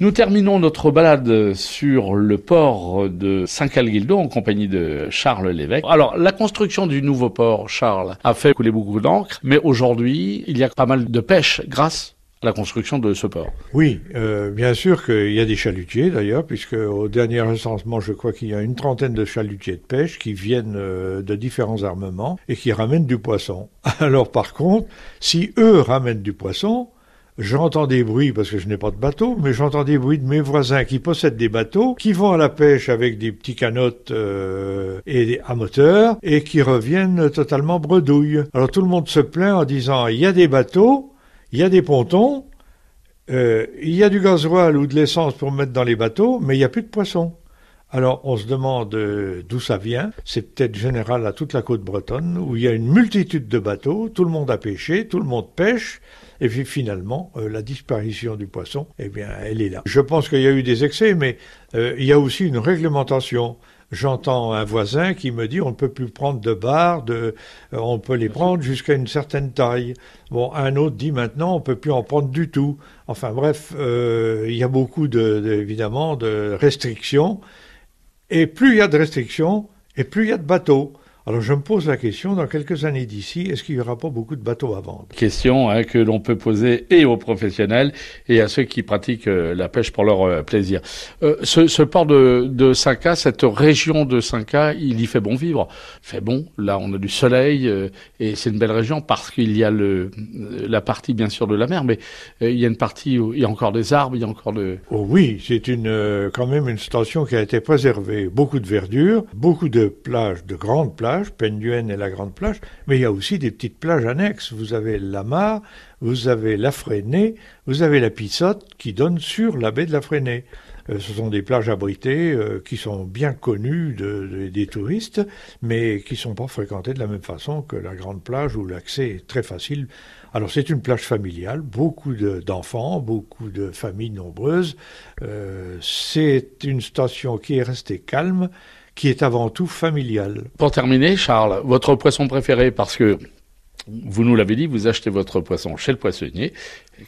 Nous terminons notre balade sur le port de Saint-Calguildo en compagnie de Charles Lévesque. Alors, la construction du nouveau port, Charles, a fait couler beaucoup d'encre, mais aujourd'hui, il y a pas mal de pêche grâce à la construction de ce port. Oui, euh, bien sûr qu'il y a des chalutiers d'ailleurs, puisque au dernier recensement, je crois qu'il y a une trentaine de chalutiers de pêche qui viennent euh, de différents armements et qui ramènent du poisson. Alors par contre, si eux ramènent du poisson, J'entends des bruits parce que je n'ai pas de bateau, mais j'entends des bruits de mes voisins qui possèdent des bateaux, qui vont à la pêche avec des petits canottes euh, et à moteur et qui reviennent totalement bredouilles. Alors tout le monde se plaint en disant il y a des bateaux, il y a des pontons, euh, il y a du gasoil ou de l'essence pour mettre dans les bateaux, mais il n'y a plus de poissons. Alors on se demande euh, d'où ça vient. C'est peut-être général à toute la côte bretonne où il y a une multitude de bateaux, tout le monde a pêché, tout le monde pêche, et puis finalement euh, la disparition du poisson, eh bien elle est là. Je pense qu'il y a eu des excès, mais euh, il y a aussi une réglementation. J'entends un voisin qui me dit on ne peut plus prendre de barres, de, on peut les prendre jusqu'à une certaine taille. Bon, un autre dit maintenant on peut plus en prendre du tout. Enfin bref, il y a beaucoup de, évidemment de restrictions. Et plus il y a de restrictions, et plus il y a de bateaux. Alors je me pose la question, dans quelques années d'ici, est-ce qu'il n'y aura pas beaucoup de bateaux à vendre? Question hein, que l'on peut poser et aux professionnels et à ceux qui pratiquent euh, la pêche pour leur euh, plaisir. Euh, ce, ce, port de, de Cinca, cette région de Cinca, il y fait bon vivre. Il fait bon, là on a du soleil et c'est une belle région parce qu'il y a le, la partie bien sûr de la mer, mais il y a une partie où il y a encore des arbres, il y a encore de... Oh oui, c'est une, quand même une station qui a été préservée. Beaucoup de verdure, beaucoup de plages, de grandes plages plages, et la Grande Plage, mais il y a aussi des petites plages annexes. Vous avez la Mare, vous avez la Fresnay, vous avez la Pissotte qui donne sur la baie de la Fresnay. Euh, ce sont des plages abritées euh, qui sont bien connues des touristes, mais qui ne sont pas fréquentées de la même façon que la grande plage où l'accès est très facile. Alors c'est une plage familiale, beaucoup d'enfants, beaucoup de familles nombreuses. Euh, c'est une station qui est restée calme qui est avant tout familial. Pour terminer, Charles, votre poisson préféré, parce que vous nous l'avez dit, vous achetez votre poisson chez le poissonnier.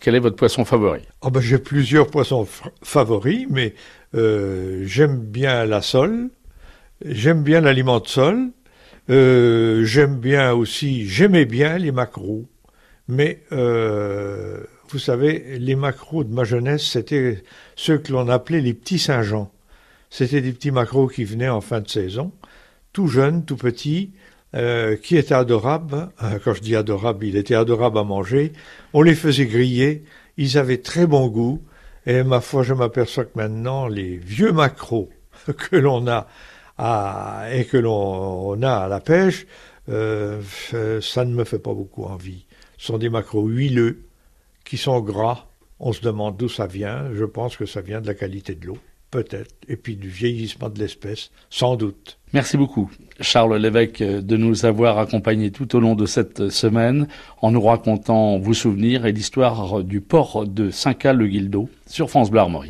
Quel est votre poisson favori? Oh ben, J'ai plusieurs poissons favoris, mais euh, j'aime bien la sole, j'aime bien l'aliment de sol, euh, j'aime bien aussi, j'aimais bien les maquereaux. Mais euh, vous savez, les maquereaux de ma jeunesse, c'était ceux que l'on appelait les petits Saint-Jean. C'était des petits macros qui venaient en fin de saison, tout jeunes, tout petits, euh, qui étaient adorables. Euh, quand je dis adorables, il était adorable à manger. On les faisait griller. Ils avaient très bon goût. Et ma foi, je m'aperçois que maintenant, les vieux macros que l'on a et que l'on a à la pêche, euh, ça ne me fait pas beaucoup envie. Ce sont des macros huileux, qui sont gras. On se demande d'où ça vient. Je pense que ça vient de la qualité de l'eau peut-être, et puis du vieillissement de l'espèce, sans doute. Merci beaucoup, Charles Lévesque, de nous avoir accompagnés tout au long de cette semaine en nous racontant vos souvenirs et l'histoire du port de Saint-Cal-le-Guildo sur France Bleu Armorique.